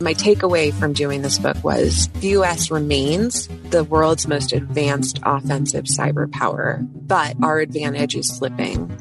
My takeaway from doing this book was the US remains the world's most advanced offensive cyber power, but our advantage is slipping.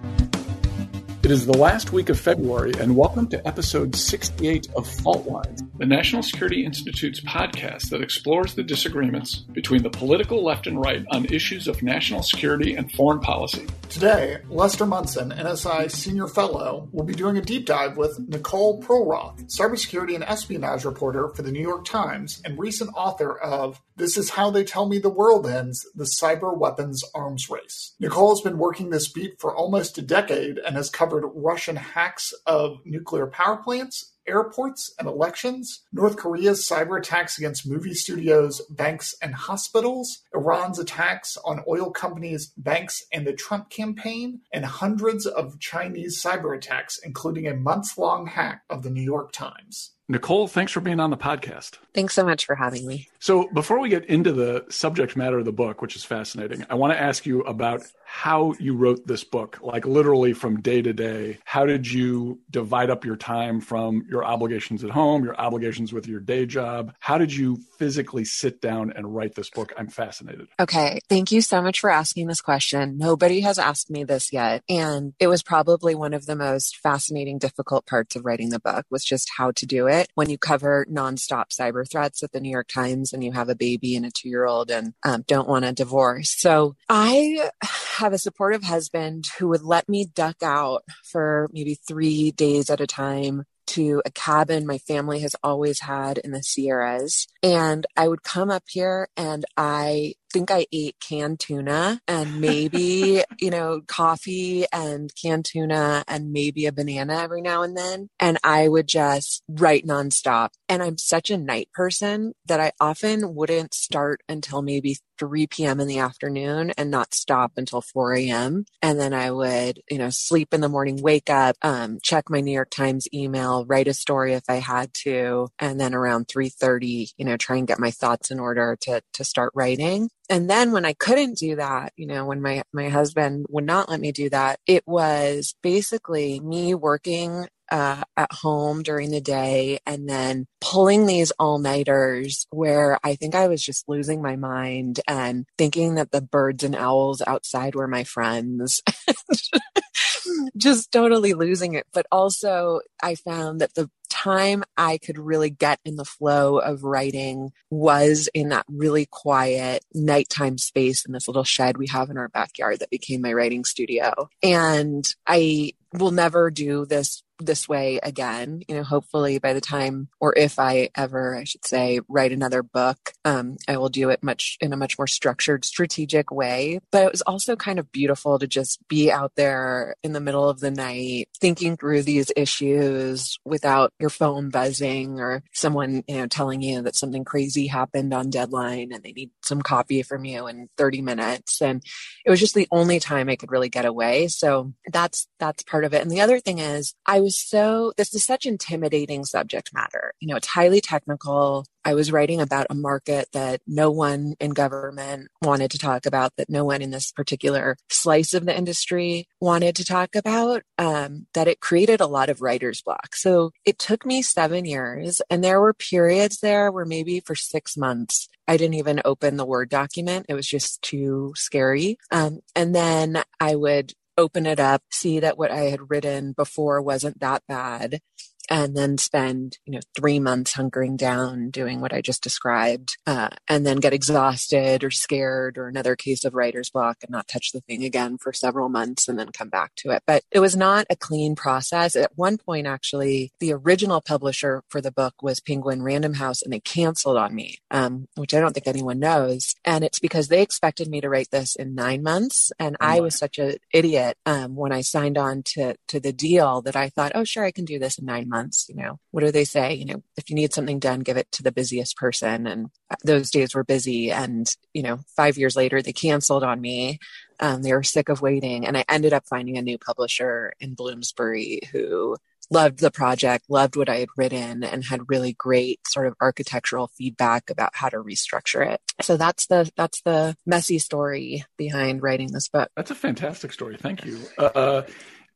It is the last week of February, and welcome to episode 68 of Fault Lines, the National Security Institute's podcast that explores the disagreements between the political left and right on issues of national security and foreign policy. Today, Lester Munson, NSI Senior Fellow, will be doing a deep dive with Nicole Perlroth, cybersecurity and espionage reporter for the New York Times and recent author of This Is How They Tell Me the World Ends The Cyber Weapons Arms Race. Nicole has been working this beat for almost a decade and has covered Russian hacks of nuclear power plants, airports, and elections, North Korea's cyber attacks against movie studios, banks, and hospitals, Iran's attacks on oil companies, banks, and the Trump campaign, and hundreds of Chinese cyber attacks, including a months long hack of the New York Times. Nicole, thanks for being on the podcast. Thanks so much for having me. So, before we get into the subject matter of the book, which is fascinating, I want to ask you about how you wrote this book, like literally from day to day. How did you divide up your time from your obligations at home, your obligations with your day job? How did you physically sit down and write this book? I'm fascinated. Okay. Thank you so much for asking this question. Nobody has asked me this yet. And it was probably one of the most fascinating, difficult parts of writing the book was just how to do it when you cover nonstop cyber threats at the New York Times and you have a baby and a two year old and um, don't want a divorce. So I have a supportive husband who would let me duck out for maybe three days at a time to a cabin my family has always had in the Sierras. And I would come up here and I think I ate canned tuna and maybe, you know, coffee and canned tuna and maybe a banana every now and then. And I would just write nonstop. And I'm such a night person that I often wouldn't start until maybe 3 p.m. in the afternoon and not stop until 4 a.m. And then I would, you know, sleep in the morning, wake up, um, check my New York Times email, write a story if I had to, and then around 3:30, you know, try and get my thoughts in order to to start writing and then when I couldn't do that, you know, when my, my husband would not let me do that, it was basically me working uh, at home during the day and then pulling these all nighters where I think I was just losing my mind and thinking that the birds and owls outside were my friends. just totally losing it. But also, I found that the time I could really get in the flow of writing was in that really quiet nighttime space in this little shed we have in our backyard that became my writing studio. And I will never do this this way again. You know, hopefully by the time, or if I ever, I should say, write another book, um, I will do it much in a much more structured, strategic way. But it was also kind of beautiful to just be out there in the middle of the night, thinking through these issues without your phone buzzing or someone, you know, telling you that something crazy happened on deadline and they need some copy from you in 30 minutes. And it was just the only time I could really get away. So that's, that's part of it. And the other thing is I was so, this is such intimidating subject matter. You know, it's highly technical. I was writing about a market that no one in government wanted to talk about, that no one in this particular slice of the industry wanted to talk about, um, that it created a lot of writer's block. So it took me seven years, and there were periods there where maybe for six months, I didn't even open the Word document. It was just too scary. Um, and then I would open it up, see that what I had written before wasn't that bad, and then spend you know three months hunkering down doing what i just described uh, and then get exhausted or scared or another case of writer's block and not touch the thing again for several months and then come back to it. But it was not a clean process. At one point actually the original publisher for the book was penguin random house and they canceled on me um, which i don't think anyone knows. And it's because they expected me to write this in nine months and oh i was such an idiot um, when i signed on to to the deal that i thought oh sure i can do this in nine months months. You know, what do they say? You know, if you need something done, give it to the busiest person. And those days were busy. And, you know, five years later, they canceled on me. Um, they were sick of waiting. And I ended up finding a new publisher in Bloomsbury who loved the project, loved what I had written, and had really great sort of architectural feedback about how to restructure it. So that's the that's the messy story behind writing this book. That's a fantastic story. Thank you. Uh,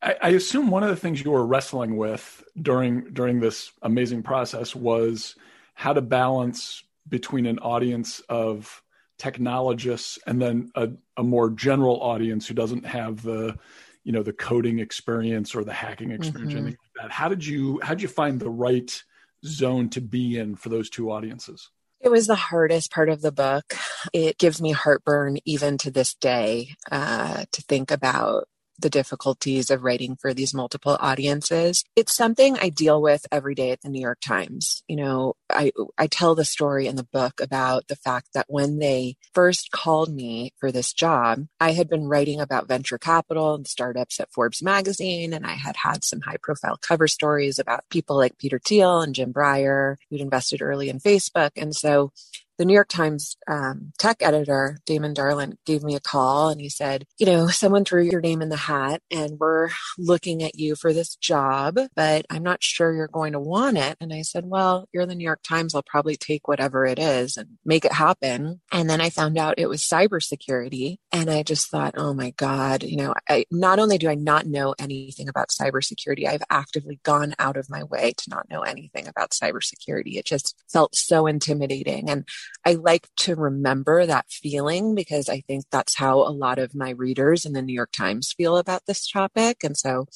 I, I assume one of the things you were wrestling with during during this amazing process was how to balance between an audience of technologists and then a, a more general audience who doesn't have the you know the coding experience or the hacking experience mm-hmm. anything like that how did you how did you find the right zone to be in for those two audiences it was the hardest part of the book. It gives me heartburn even to this day uh, to think about the difficulties of writing for these multiple audiences. It's something I deal with every day at the New York Times. You know, I I tell the story in the book about the fact that when they first called me for this job, I had been writing about venture capital and startups at Forbes magazine and I had had some high profile cover stories about people like Peter Thiel and Jim Breyer who'd invested early in Facebook and so the New York Times um, tech editor, Damon Darlin, gave me a call and he said, You know, someone threw your name in the hat and we're looking at you for this job, but I'm not sure you're going to want it. And I said, Well, you're the New York Times. I'll probably take whatever it is and make it happen. And then I found out it was cybersecurity. And I just thought, Oh my God, you know, I, not only do I not know anything about cybersecurity, I've actively gone out of my way to not know anything about cybersecurity. It just felt so intimidating. And I like to remember that feeling because I think that's how a lot of my readers in the New York Times feel about this topic. And so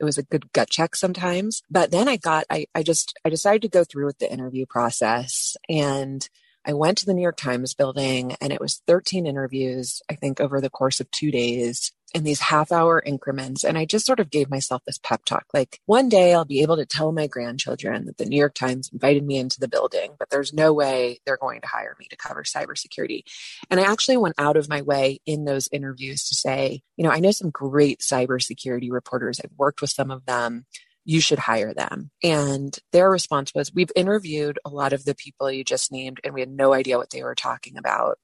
it was a good gut check sometimes. But then I got, I, I just, I decided to go through with the interview process and I went to the New York Times building and it was 13 interviews, I think, over the course of two days in these half hour increments. And I just sort of gave myself this pep talk like, one day I'll be able to tell my grandchildren that the New York Times invited me into the building, but there's no way they're going to hire me to cover cybersecurity. And I actually went out of my way in those interviews to say, you know, I know some great cybersecurity reporters. I've worked with some of them you should hire them. And their response was, We've interviewed a lot of the people you just named, and we had no idea what they were talking about.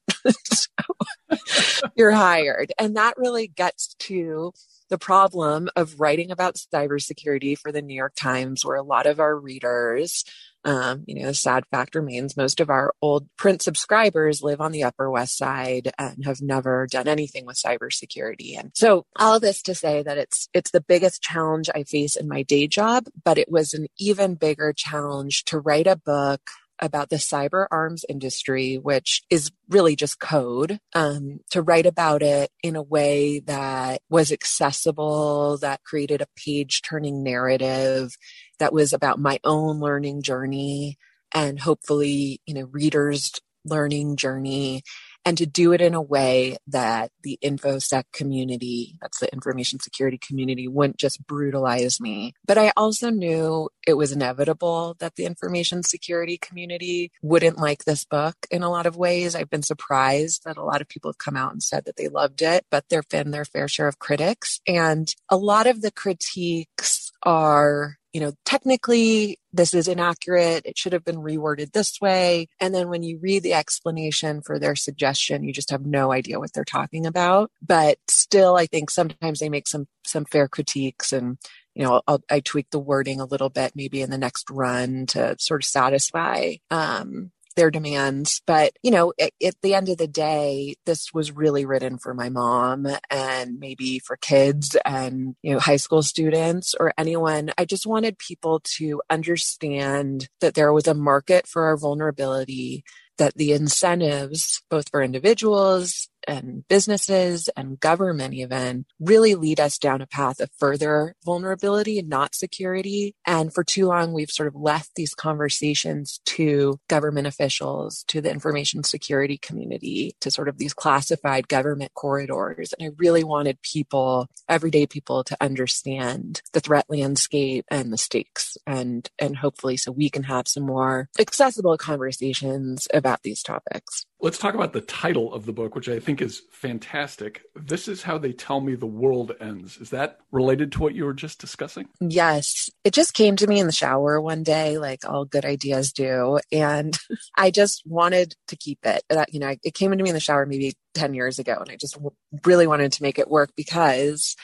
you're hired. And that really gets to the problem of writing about cybersecurity for the New York Times, where a lot of our readers um, you know, the sad fact remains most of our old print subscribers live on the Upper West Side and have never done anything with cybersecurity. And so all this to say that it's it's the biggest challenge I face in my day job, but it was an even bigger challenge to write a book about the cyber arms industry, which is really just code, um, to write about it in a way that was accessible, that created a page turning narrative, that was about my own learning journey and hopefully, you know, readers' learning journey and to do it in a way that the infosec community that's the information security community wouldn't just brutalize me. But i also knew it was inevitable that the information security community wouldn't like this book in a lot of ways. I've been surprised that a lot of people have come out and said that they loved it but there've been their fair share of critics. And a lot of the critiques are you know, technically this is inaccurate. It should have been reworded this way. And then when you read the explanation for their suggestion, you just have no idea what they're talking about. But still, I think sometimes they make some, some fair critiques and, you know, I'll, i tweak the wording a little bit maybe in the next run to sort of satisfy, um, their demands. But, you know, at, at, the end of the day, this was really written for my mom and maybe for kids and, you know, high school students or anyone. I just wanted people to understand that there was a market for our vulnerability that the incentives, both for individuals and businesses and government even really lead us down a path of further vulnerability and not security. And for too long, we've sort of left these conversations to government officials, to the information security community, to sort of these classified government corridors. And I really wanted people, everyday people to understand the threat landscape and the stakes and, and hopefully so we can have some more accessible conversations about these topics. Let's talk about the title of the book, which I think is fantastic. This is how they tell me the world ends. Is that related to what you were just discussing? Yes. It just came to me in the shower one day, like all good ideas do. And I just wanted to keep it. Uh, you know, it came into me in the shower maybe 10 years ago, and I just really wanted to make it work because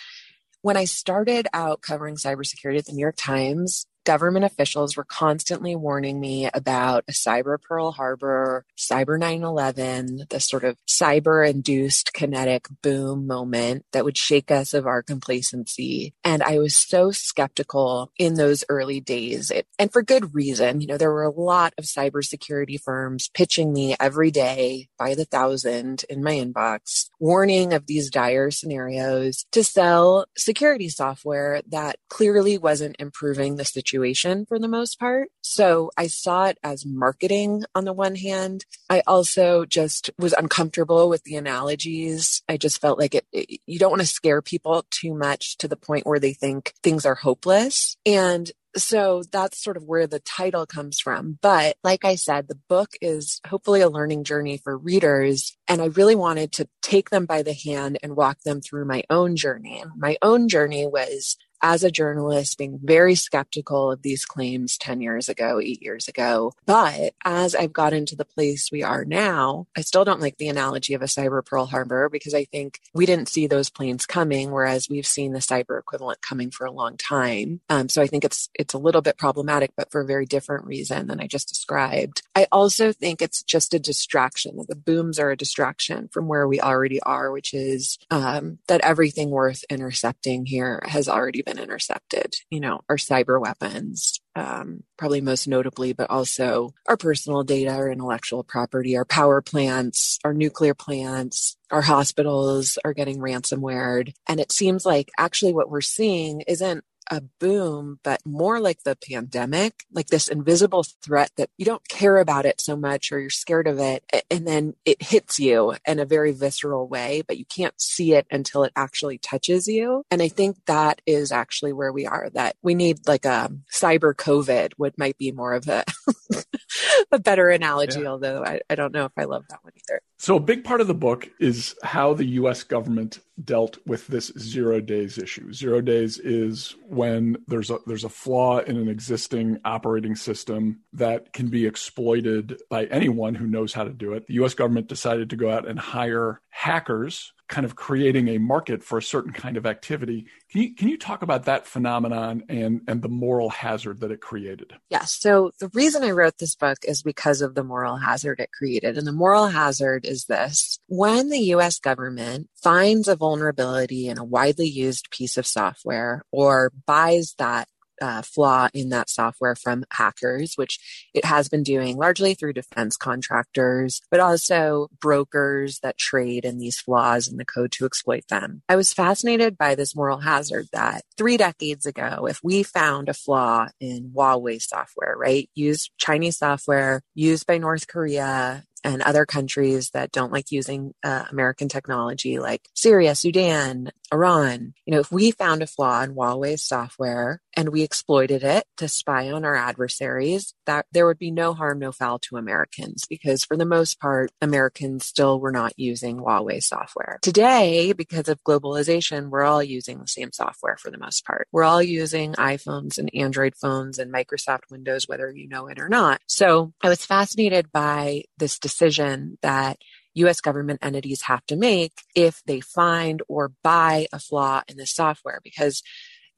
when I started out covering cybersecurity at the New York Times, government officials were constantly warning me about a cyber Pearl Harbor, cyber 9 11, the sort of cyber induced kinetic boom moment that would shake us of our complacency. And I was so skeptical in those early days, it, and for good reason. You know, there were a lot of cybersecurity firms pitching me every day by the thousand in my inbox, warning of these dire scenarios to sell security software that clearly wasn't improving the situation for the most part. So I saw it as marketing on the one hand. I also just was uncomfortable with the analogies. I just felt like it, it you don't want to scare people too much to the point where they think things are hopeless. And so that's sort of where the title comes from. But like I said, the book is hopefully a learning journey for readers. And I really wanted to take them by the hand and walk them through my own journey. My own journey was as a journalist being very skeptical of these claims 10 years ago, eight years ago. But as I've got into the place we are now, I still don't like the analogy of a cyber Pearl Harbor because I think we didn't see those planes coming, whereas we've seen the cyber equivalent coming for a long time. Um, so I think it's it's a little bit problematic, but for a very different reason than I just described. I also think it's just a distraction. The booms are a distraction from where we already are, which is um, that everything worth intercepting here has already been been intercepted. You know, our cyber weapons, um, probably most notably, but also our personal data, our intellectual property, our power plants, our nuclear plants, our hospitals are getting ransomware. And it seems like actually what we're seeing isn't a boom, but more like the pandemic, like this invisible threat that you don't care about it so much or you're scared of it. And then it hits you in a very visceral way, but you can't see it until it actually touches you. And I think that is actually where we are, that we need like a cyber COVID, what might be more of a, a better analogy, yeah. although I, I don't know if I love that one either. So, a big part of the book is how the US government dealt with this zero days issue. Zero days is when there's a there's a flaw in an existing operating system that can be exploited by anyone who knows how to do it. The US government decided to go out and hire hackers kind of creating a market for a certain kind of activity. Can you can you talk about that phenomenon and and the moral hazard that it created? Yes. So the reason I wrote this book is because of the moral hazard it created. And the moral hazard is this. When the US government finds a vulnerability in a widely used piece of software or buys that uh, flaw in that software from hackers, which it has been doing largely through defense contractors, but also brokers that trade in these flaws in the code to exploit them. I was fascinated by this moral hazard that three decades ago, if we found a flaw in Huawei software, right, used Chinese software used by North Korea, and other countries that don't like using uh, American technology, like Syria, Sudan, Iran. You know, if we found a flaw in Huawei's software and we exploited it to spy on our adversaries, that there would be no harm, no foul to Americans because for the most part, Americans still were not using Huawei software. Today, because of globalization, we're all using the same software for the most part. We're all using iPhones and Android phones and Microsoft Windows, whether you know it or not. So I was fascinated by this decision that US government entities have to make if they find or buy a flaw in the software because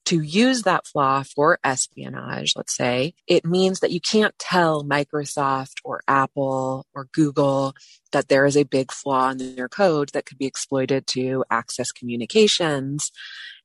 to use that flaw for espionage, let's say, it means that you can't tell Microsoft or Apple or Google that there is a big flaw in their code that could be exploited to access communications.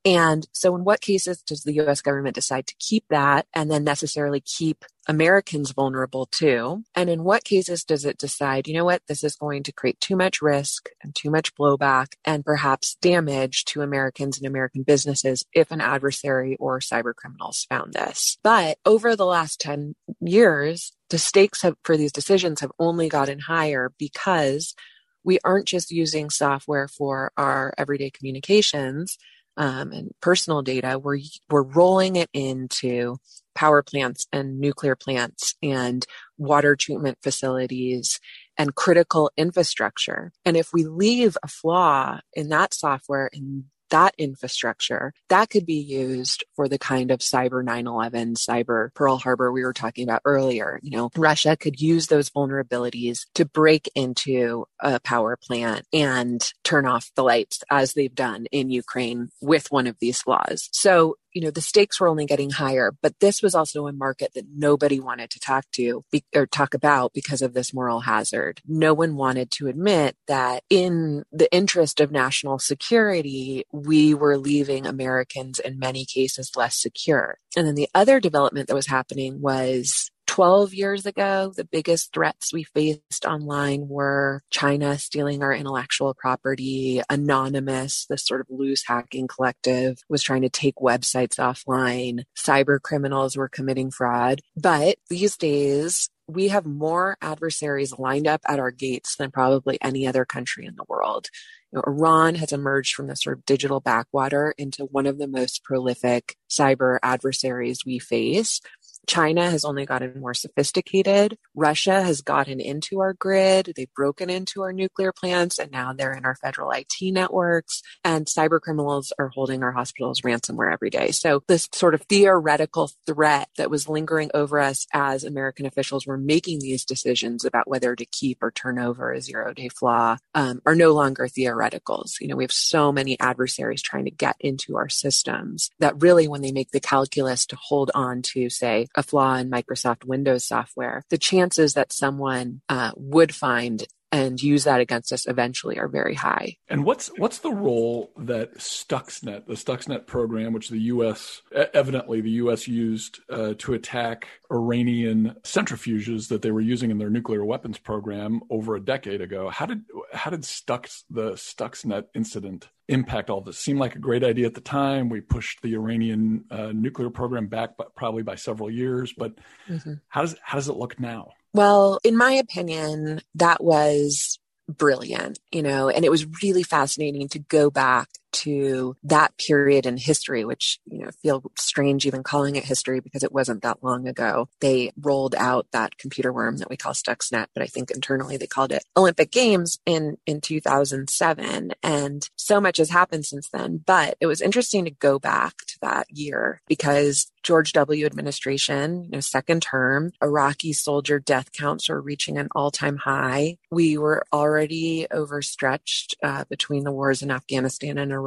And so, in what cases does the US government decide to keep that and then necessarily keep Americans vulnerable too? And in what cases does it decide, you know what, this is going to create too much risk and too much blowback and perhaps damage to Americans and American businesses if an adversary or cyber criminals found this? But over the last 10 years, the stakes have, for these decisions have only gotten higher because we aren't just using software for our everyday communications um, and personal data, we're, we're rolling it into power plants and nuclear plants and water treatment facilities and critical infrastructure. And if we leave a flaw in that software in that infrastructure that could be used for the kind of cyber 9-11 cyber pearl harbor we were talking about earlier. You know russia could use those vulnerabilities to break into a power plant and turn off the lights as they've done in ukraine with one of these flaws so you know, the stakes were only getting higher, but this was also a market that nobody wanted to talk to be, or talk about because of this moral hazard. No one wanted to admit that in the interest of national security, we were leaving Americans in many cases less secure. And then the other development that was happening was 12 years ago, the biggest threats we faced online were China stealing our intellectual property, Anonymous, this sort of loose hacking collective, was trying to take websites offline, cyber criminals were committing fraud. But these days, we have more adversaries lined up at our gates than probably any other country in the world. You know, Iran has emerged from the sort of digital backwater into one of the most prolific cyber adversaries we face. China has only gotten more sophisticated. Russia has gotten into our grid. They've broken into our nuclear plants and now they're in our federal IT networks. And cyber criminals are holding our hospitals ransomware every day. So this sort of theoretical threat that was lingering over us as American officials were making these decisions about whether to keep or turn over a zero day flaw um, are no longer theoreticals. You know, we have so many adversaries trying to get into our systems that really when they make the calculus to hold on to, say, a flaw in Microsoft Windows software, the chances that someone uh, would find and use that against us eventually are very high. And what's what's the role that Stuxnet, the Stuxnet program, which the U.S. evidently the U.S. used uh, to attack Iranian centrifuges that they were using in their nuclear weapons program over a decade ago? How did how did Stux the Stuxnet incident impact all this? Seemed like a great idea at the time. We pushed the Iranian uh, nuclear program back, by, probably by several years. But mm-hmm. how does how does it look now? Well, in my opinion, that was brilliant, you know, and it was really fascinating to go back to that period in history, which, you know, feel strange even calling it history because it wasn't that long ago. They rolled out that computer worm that we call Stuxnet, but I think internally they called it Olympic Games in, in 2007. And so much has happened since then, but it was interesting to go back to that year because George W. administration, you know, second term, Iraqi soldier death counts were reaching an all-time high. We were already overstretched uh, between the wars in Afghanistan and Iraq,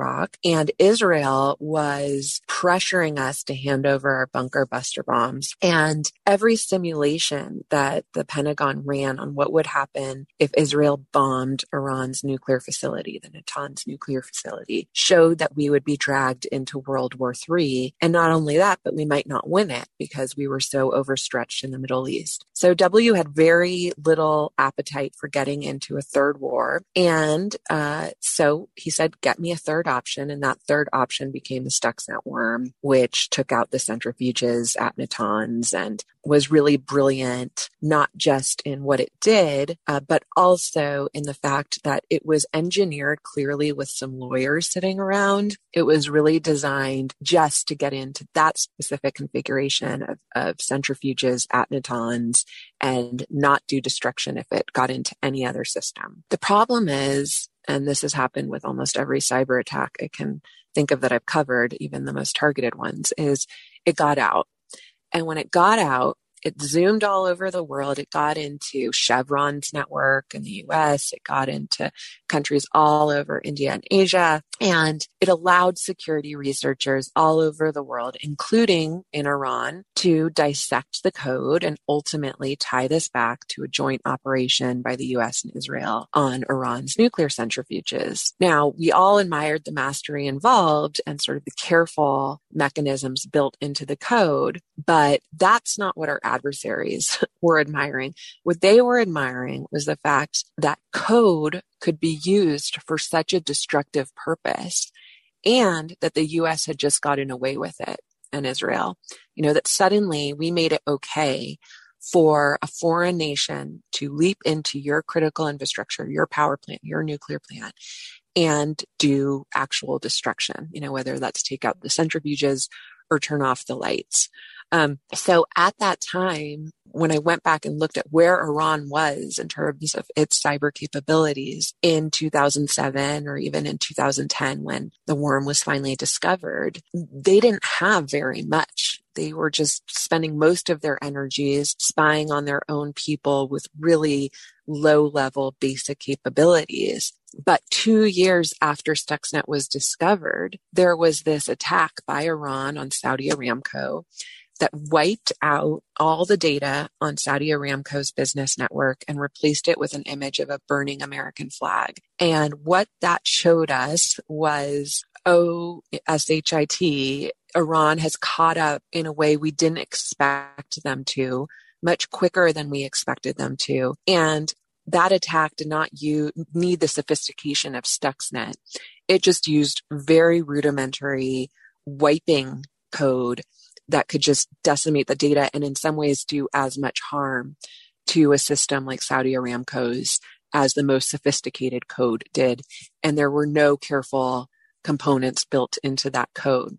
and Israel was pressuring us to hand over our bunker buster bombs. And every simulation that the Pentagon ran on what would happen if Israel bombed Iran's nuclear facility, the Natanz nuclear facility, showed that we would be dragged into World War III. And not only that, but we we might not win it because we were so overstretched in the Middle East. So W had very little appetite for getting into a third war. And uh, so he said, get me a third option. And that third option became the Stuxnet worm, which took out the centrifuges at Natanz and was really brilliant, not just in what it did, uh, but also in the fact that it was engineered clearly with some lawyers sitting around. It was really designed just to get into that specific configuration of, of centrifuges at Natanz and not do destruction if it got into any other system. The problem is, and this has happened with almost every cyber attack I can think of that I've covered, even the most targeted ones, is it got out. And when it got out, it zoomed all over the world. It got into Chevron's network in the US. It got into countries all over India and Asia. And it allowed security researchers all over the world, including in Iran, to dissect the code and ultimately tie this back to a joint operation by the US and Israel on Iran's nuclear centrifuges. Now, we all admired the mastery involved and sort of the careful mechanisms built into the code, but that's not what our adversaries were admiring. What they were admiring was the fact that code could be used for such a destructive purpose and that the US had just gotten away with it and Israel. You know, that suddenly we made it okay for a foreign nation to leap into your critical infrastructure, your power plant, your nuclear plant, and do actual destruction, you know, whether that's take out the centrifuges or turn off the lights. Um, so at that time, when I went back and looked at where Iran was in terms of its cyber capabilities in 2007 or even in 2010 when the worm was finally discovered, they didn't have very much. They were just spending most of their energies spying on their own people with really low level basic capabilities. But two years after Stuxnet was discovered, there was this attack by Iran on Saudi Aramco that wiped out all the data on Saudi Aramco's business network and replaced it with an image of a burning American flag. And what that showed us was OSHIT, Iran has caught up in a way we didn't expect them to, much quicker than we expected them to. And that attack did not use, need the sophistication of Stuxnet. It just used very rudimentary wiping code that could just decimate the data and in some ways do as much harm to a system like Saudi Aramco's as the most sophisticated code did. And there were no careful components built into that code.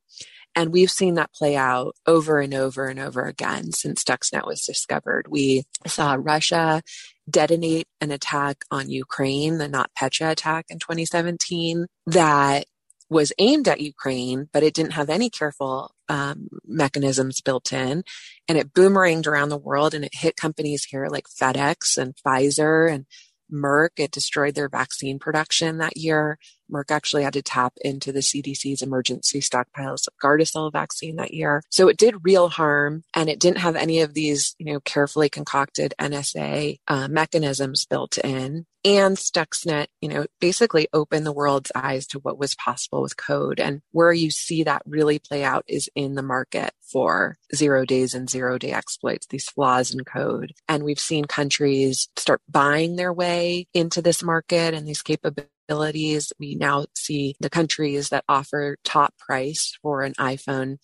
And we've seen that play out over and over and over again since Stuxnet was discovered. We saw Russia detonate an attack on Ukraine, the NotPetya attack in 2017, that was aimed at Ukraine, but it didn't have any careful um, mechanisms built in. And it boomeranged around the world and it hit companies here like FedEx and Pfizer and Merck. It destroyed their vaccine production that year. Merck actually had to tap into the CDC's emergency stockpiles of Gardasil vaccine that year. So it did real harm and it didn't have any of these, you know, carefully concocted NSA uh, mechanisms built in. And Stuxnet, you know, basically opened the world's eyes to what was possible with code. And where you see that really play out is in the market for zero days and zero day exploits, these flaws in code. And we've seen countries start buying their way into this market and these capabilities capabilities. We now see the countries that offer top price for an iPhone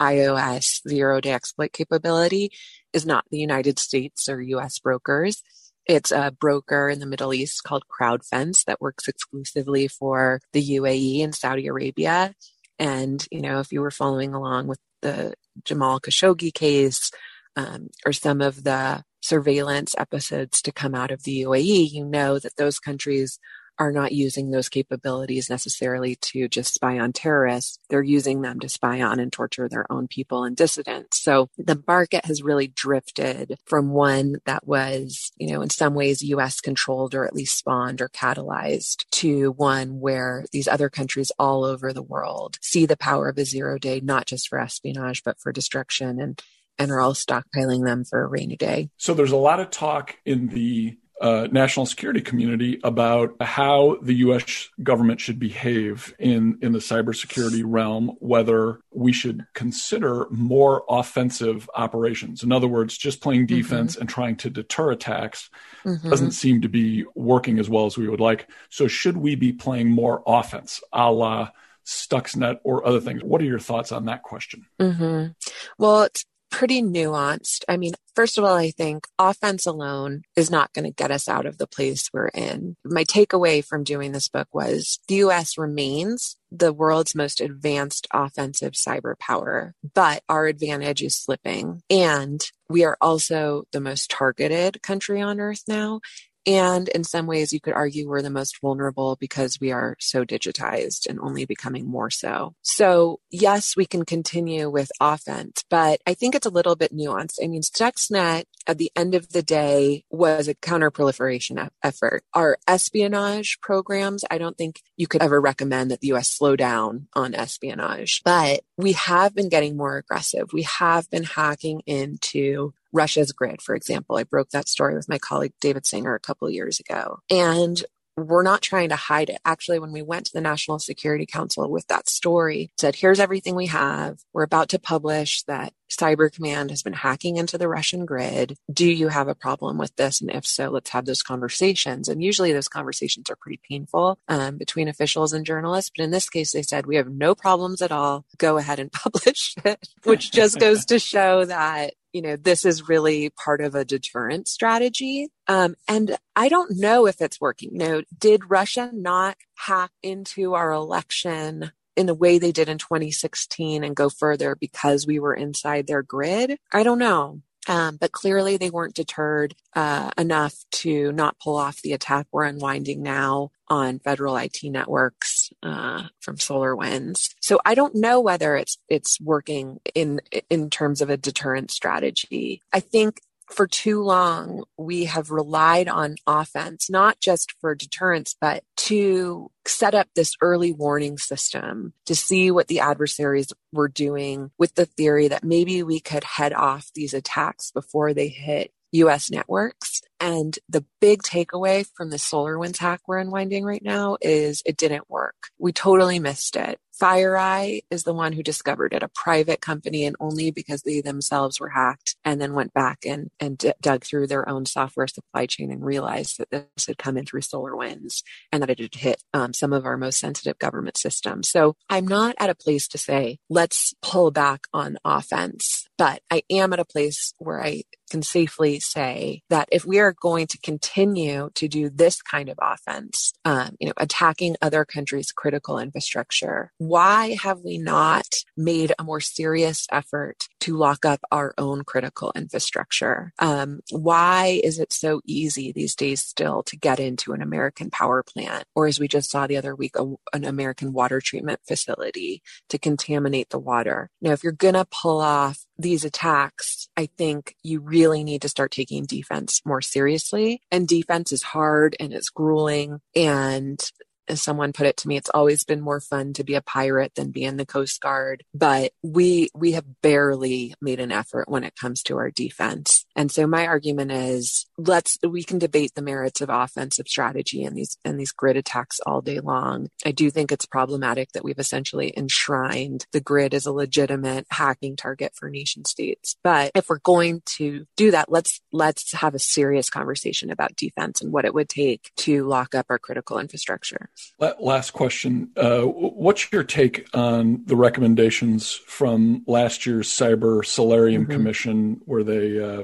iOS zero day exploit capability is not the United States or US brokers. It's a broker in the Middle East called Crowdfense that works exclusively for the UAE and Saudi Arabia. And, you know, if you were following along with the Jamal Khashoggi case um, or some of the surveillance episodes to come out of the UAE, you know that those countries are not using those capabilities necessarily to just spy on terrorists. They're using them to spy on and torture their own people and dissidents. So the market has really drifted from one that was, you know, in some ways US controlled or at least spawned or catalyzed to one where these other countries all over the world see the power of a zero day, not just for espionage, but for destruction and and are all stockpiling them for a rainy day. So there's a lot of talk in the uh, national security community about how the U.S. government should behave in in the cybersecurity realm. Whether we should consider more offensive operations. In other words, just playing mm-hmm. defense mm-hmm. and trying to deter attacks mm-hmm. doesn't seem to be working as well as we would like. So, should we be playing more offense, a la Stuxnet or other things? What are your thoughts on that question? Mm-hmm. Well, it's pretty nuanced. I mean, first of all, I think offense alone is not going to get us out of the place we're in. My takeaway from doing this book was the US remains the world's most advanced offensive cyber power, but our advantage is slipping. And we are also the most targeted country on earth now. And in some ways, you could argue we're the most vulnerable because we are so digitized and only becoming more so. So, yes, we can continue with offense, but I think it's a little bit nuanced. I mean, Stuxnet at the end of the day was a counterproliferation effort. Our espionage programs, I don't think you could ever recommend that the US slow down on espionage, but we have been getting more aggressive. We have been hacking into Russia's grid, for example. I broke that story with my colleague David Sanger a couple years ago. And we're not trying to hide it. Actually, when we went to the National Security Council with that story, said, here's everything we have. We're about to publish that Cyber Command has been hacking into the Russian grid. Do you have a problem with this? And if so, let's have those conversations. And usually those conversations are pretty painful um, between officials and journalists. But in this case, they said, we have no problems at all. Go ahead and publish it, which just goes to show that you know, this is really part of a deterrent strategy. Um, and I don't know if it's working. You know, did Russia not hack into our election in the way they did in 2016 and go further because we were inside their grid? I don't know. Um, but clearly they weren't deterred uh, enough to not pull off the attack we're unwinding now on federal IT networks uh, from SolarWinds. So I don't know whether it's it's working in in terms of a deterrent strategy. I think for too long, we have relied on offense, not just for deterrence, but to set up this early warning system to see what the adversaries were doing with the theory that maybe we could head off these attacks before they hit US networks. And the big takeaway from the SolarWinds hack we're unwinding right now is it didn't work. We totally missed it. FireEye is the one who discovered it, a private company, and only because they themselves were hacked and then went back and, and d- dug through their own software supply chain and realized that this had come in through SolarWinds and that it had hit um, some of our most sensitive government systems. So I'm not at a place to say, let's pull back on offense, but I am at a place where I can safely say that if we are going to continue to do this kind of offense, um, you know, attacking other countries' critical infrastructure, why have we not made a more serious effort to lock up our own critical infrastructure? Um, why is it so easy these days still to get into an American power plant, or as we just saw the other week, a, an American water treatment facility to contaminate the water? Now, if you're going to pull off these attacks, I think you really need to start taking defense more seriously. And defense is hard and it's grueling. And as someone put it to me, it's always been more fun to be a pirate than be in the Coast Guard. But we we have barely made an effort when it comes to our defense. And so my argument is let's we can debate the merits of offensive strategy and these and these grid attacks all day long. I do think it's problematic that we've essentially enshrined the grid as a legitimate hacking target for nation states. But if we're going to do that, let's let's have a serious conversation about defense and what it would take to lock up our critical infrastructure. Last question. Uh, what's your take on the recommendations from last year's Cyber Solarium mm-hmm. Commission, where they, uh,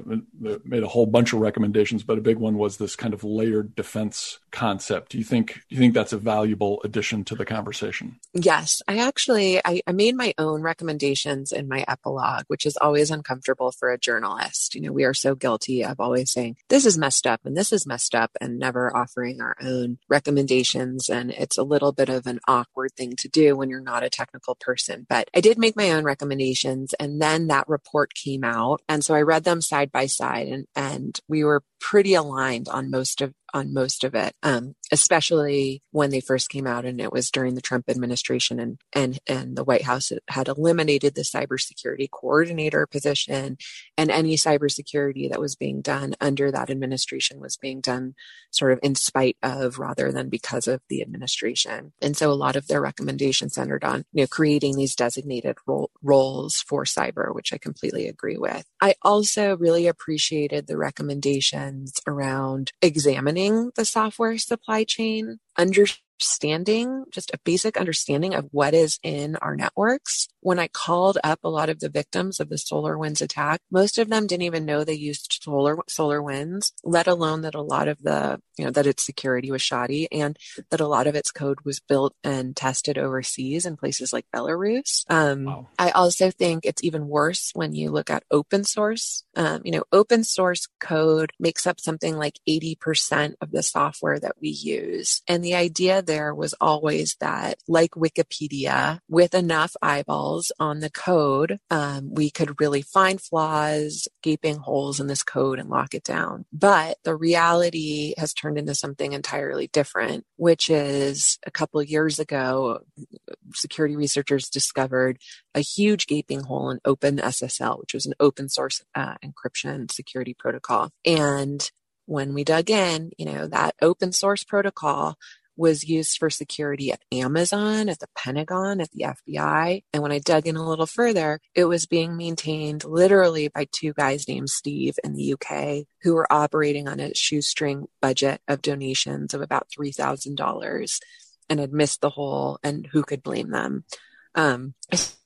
made a whole bunch of recommendations, but a big one was this kind of layered defense concept. Do you think do you think that's a valuable addition to the conversation? Yes, I actually I, I made my own recommendations in my epilogue, which is always uncomfortable for a journalist. You know, we are so guilty of always saying this is messed up and this is messed up, and never offering our own recommendations and it's a little bit of an awkward thing to do when you're not a technical person. But I did make my own recommendations and then that report came out. And so I read them side by side and, and we were pretty aligned on most of on most of it, um, especially when they first came out, and it was during the Trump administration, and and and the White House had eliminated the cybersecurity coordinator position, and any cybersecurity that was being done under that administration was being done sort of in spite of rather than because of the administration. And so a lot of their recommendations centered on you know creating these designated role, roles for cyber, which I completely agree with. I also really appreciated the recommendations around examining the software supply chain, understanding just a basic understanding of what is in our networks when I called up a lot of the victims of the SolarWinds attack, most of them didn't even know they used solar SolarWinds, let alone that a lot of the, you know, that its security was shoddy and that a lot of its code was built and tested overseas in places like Belarus. Um, wow. I also think it's even worse when you look at open source. Um, you know, open source code makes up something like 80% of the software that we use. And the idea there was always that, like Wikipedia, with enough eyeballs, on the code, um, we could really find flaws, gaping holes in this code and lock it down. But the reality has turned into something entirely different, which is a couple years ago, security researchers discovered a huge gaping hole in OpenSSL, which was an open source uh, encryption security protocol. And when we dug in, you know, that open source protocol was used for security at Amazon, at the Pentagon, at the FBI. And when I dug in a little further, it was being maintained literally by two guys named Steve in the UK who were operating on a shoestring budget of donations of about $3,000 and had missed the hole and who could blame them. Um,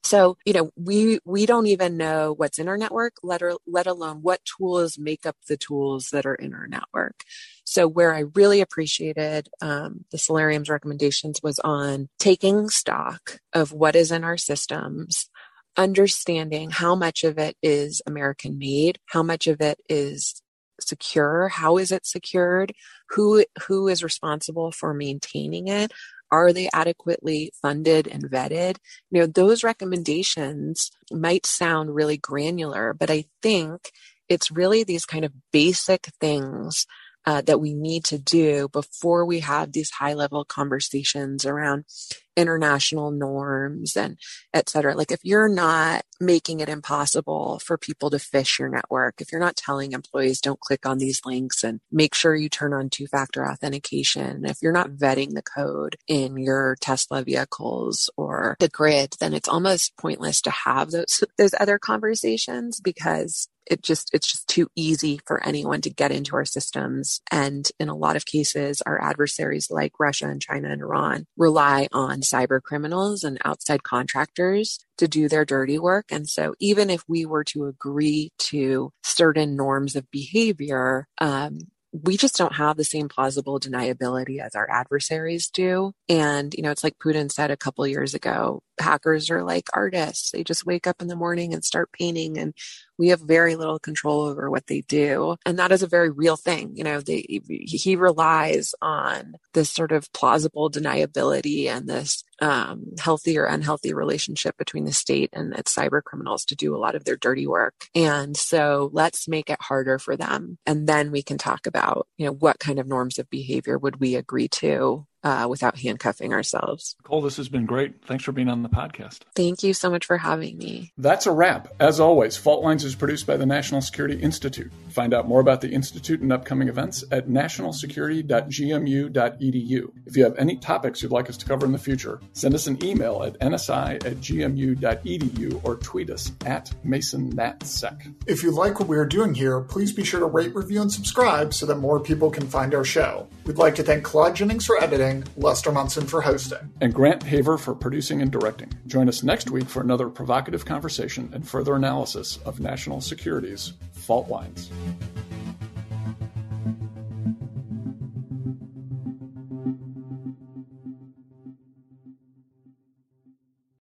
so, you know, we we don't even know what's in our network, let, or, let alone what tools make up the tools that are in our network. So, where I really appreciated um, the Solarium's recommendations was on taking stock of what is in our systems, understanding how much of it is American made, how much of it is secure, how is it secured, who who is responsible for maintaining it, are they adequately funded and vetted? You know, those recommendations might sound really granular, but I think it's really these kind of basic things uh, that we need to do before we have these high level conversations around international norms and et cetera. Like if you're not making it impossible for people to phish your network, if you're not telling employees don't click on these links and make sure you turn on two factor authentication, if you're not vetting the code in your Tesla vehicles or the grid, then it's almost pointless to have those, those other conversations because it just it's just too easy for anyone to get into our systems and in a lot of cases our adversaries like Russia and China and Iran rely on cyber criminals and outside contractors to do their dirty work. And so even if we were to agree to certain norms of behavior, um, we just don't have the same plausible deniability as our adversaries do. And, you know, it's like Putin said a couple years ago, hackers are like artists. They just wake up in the morning and start painting and we have very little control over what they do. And that is a very real thing. You know, they, he relies on this sort of plausible deniability and this um, healthy or unhealthy relationship between the state and its cyber criminals to do a lot of their dirty work. And so let's make it harder for them. And then we can talk about, you know, what kind of norms of behavior would we agree to uh, without handcuffing ourselves. Cole, this has been great. Thanks for being on the podcast. Thank you so much for having me. That's a wrap. As always, Fault Lines is produced by the National Security Institute. Find out more about the Institute and upcoming events at nationalsecurity.gmu.edu. If you have any topics you'd like us to cover in the future, send us an email at nsi at gmu.edu or tweet us at MasonNatSec. If you like what we are doing here, please be sure to rate, review, and subscribe so that more people can find our show. We'd like to thank Claude Jennings for editing Lester Munson for hosting, and Grant Haver for producing and directing. Join us next week for another provocative conversation and further analysis of national security's fault lines.